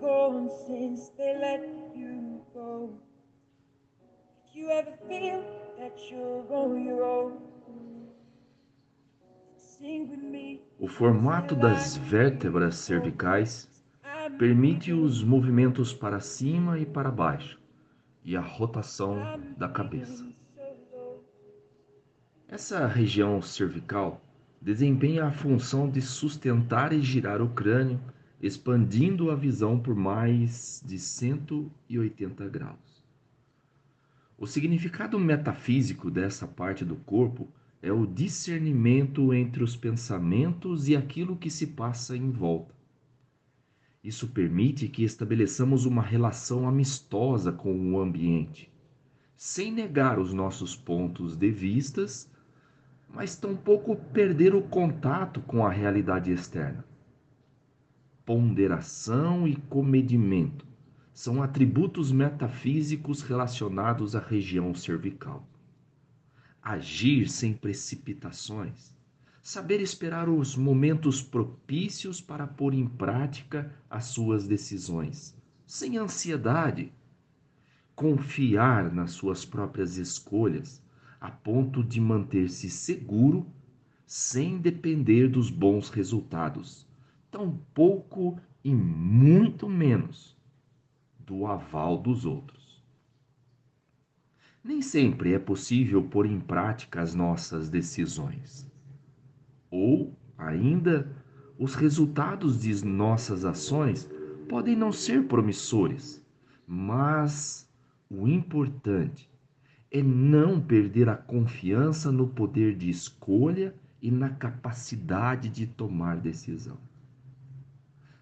gone since they let you go. If you ever feel that you're on your own, sing with me. O formato das vértebras cervicais permite os movimentos para cima e para baixo e a rotação da cabeça. Essa região cervical desempenha a função de sustentar e girar o crânio, expandindo a visão por mais de 180 graus. O significado metafísico dessa parte do corpo é o discernimento entre os pensamentos e aquilo que se passa em volta. Isso permite que estabeleçamos uma relação amistosa com o ambiente, sem negar os nossos pontos de vistas, mas tampouco perder o contato com a realidade externa. Ponderação e comedimento são atributos metafísicos relacionados à região cervical. Agir sem precipitações saber esperar os momentos propícios para pôr em prática as suas decisões, sem ansiedade. Confiar nas suas próprias escolhas, a ponto de manter-se seguro, sem depender dos bons resultados, tampouco e muito menos do aval dos outros. Nem sempre é possível pôr em prática as nossas decisões ou ainda os resultados de nossas ações podem não ser promissores, mas o importante é não perder a confiança no poder de escolha e na capacidade de tomar decisão.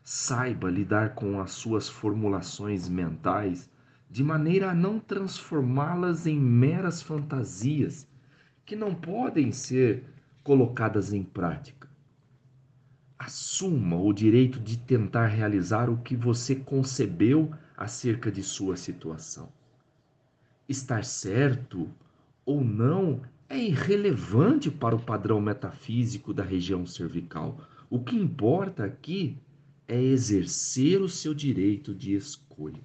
Saiba lidar com as suas formulações mentais de maneira a não transformá-las em meras fantasias que não podem ser colocadas em prática. Assuma o direito de tentar realizar o que você concebeu acerca de sua situação. Estar certo ou não é irrelevante para o padrão metafísico da região cervical. O que importa aqui é exercer o seu direito de escolha.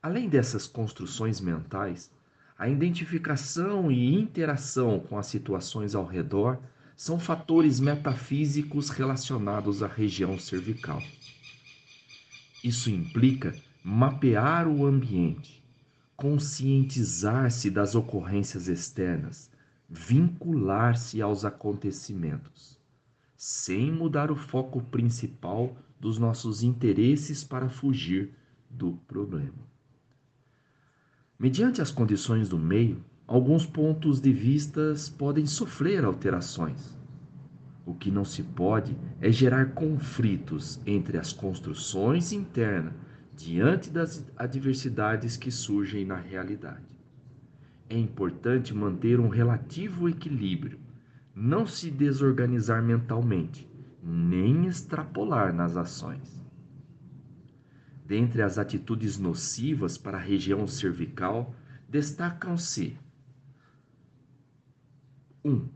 Além dessas construções mentais, a identificação e interação com as situações ao redor são fatores metafísicos relacionados à região cervical. Isso implica mapear o ambiente, conscientizar-se das ocorrências externas, vincular-se aos acontecimentos, sem mudar o foco principal dos nossos interesses para fugir do problema. Mediante as condições do meio, alguns pontos de vistas podem sofrer alterações. O que não se pode é gerar conflitos entre as construções internas diante das adversidades que surgem na realidade. É importante manter um relativo equilíbrio, não se desorganizar mentalmente, nem extrapolar nas ações. Dentre as atitudes nocivas para a região cervical, destacam-se 1. Um,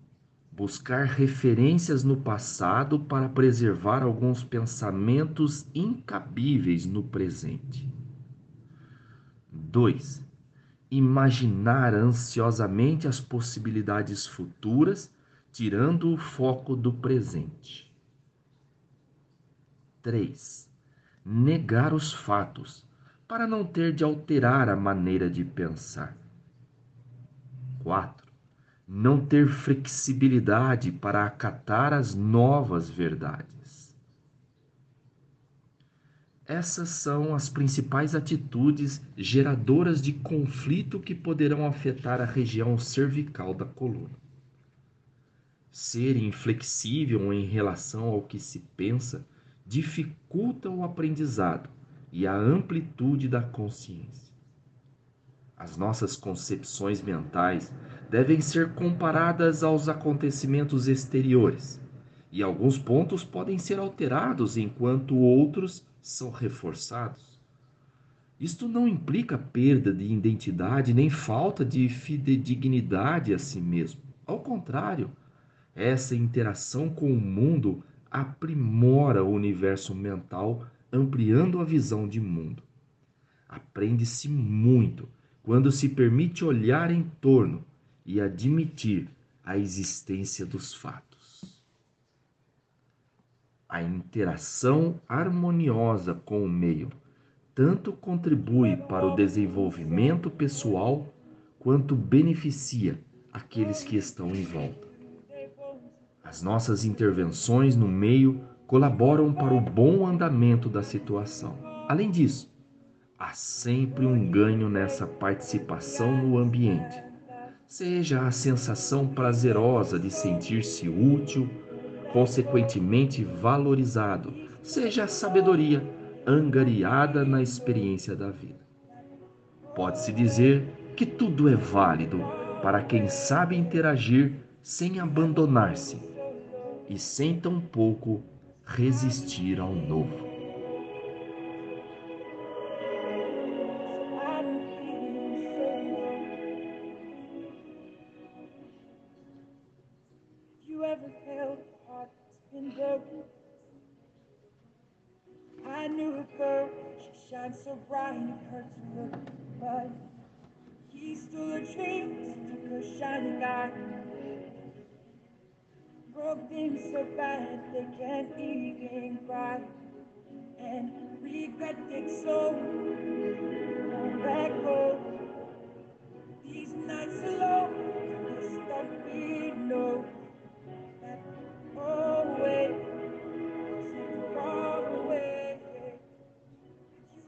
buscar referências no passado para preservar alguns pensamentos incabíveis no presente. 2. Imaginar ansiosamente as possibilidades futuras, tirando o foco do presente. 3 negar os fatos, para não ter de alterar a maneira de pensar. 4. Não ter flexibilidade para acatar as novas verdades. Essas são as principais atitudes geradoras de conflito que poderão afetar a região cervical da coluna. Ser inflexível em relação ao que se pensa dificulta o aprendizado e a amplitude da consciência. As nossas concepções mentais devem ser comparadas aos acontecimentos exteriores, e alguns pontos podem ser alterados enquanto outros são reforçados. Isto não implica perda de identidade nem falta de fidedignidade a si mesmo. Ao contrário, essa interação com o mundo aprimora o universo mental ampliando a visão de mundo. Aprende-se muito quando se permite olhar em torno e admitir a existência dos fatos. A interação harmoniosa com o meio tanto contribui para o desenvolvimento pessoal quanto beneficia aqueles que estão em volta. As nossas intervenções no meio colaboram para o bom andamento da situação. Além disso, há sempre um ganho nessa participação no ambiente. Seja a sensação prazerosa de sentir-se útil, consequentemente valorizado, seja a sabedoria angariada na experiência da vida. Pode-se dizer que tudo é válido para quem sabe interagir sem abandonar-se e sem tampouco resistir ao novo. Shining eye. Broke things so bad they can't even cry, and regret takes so.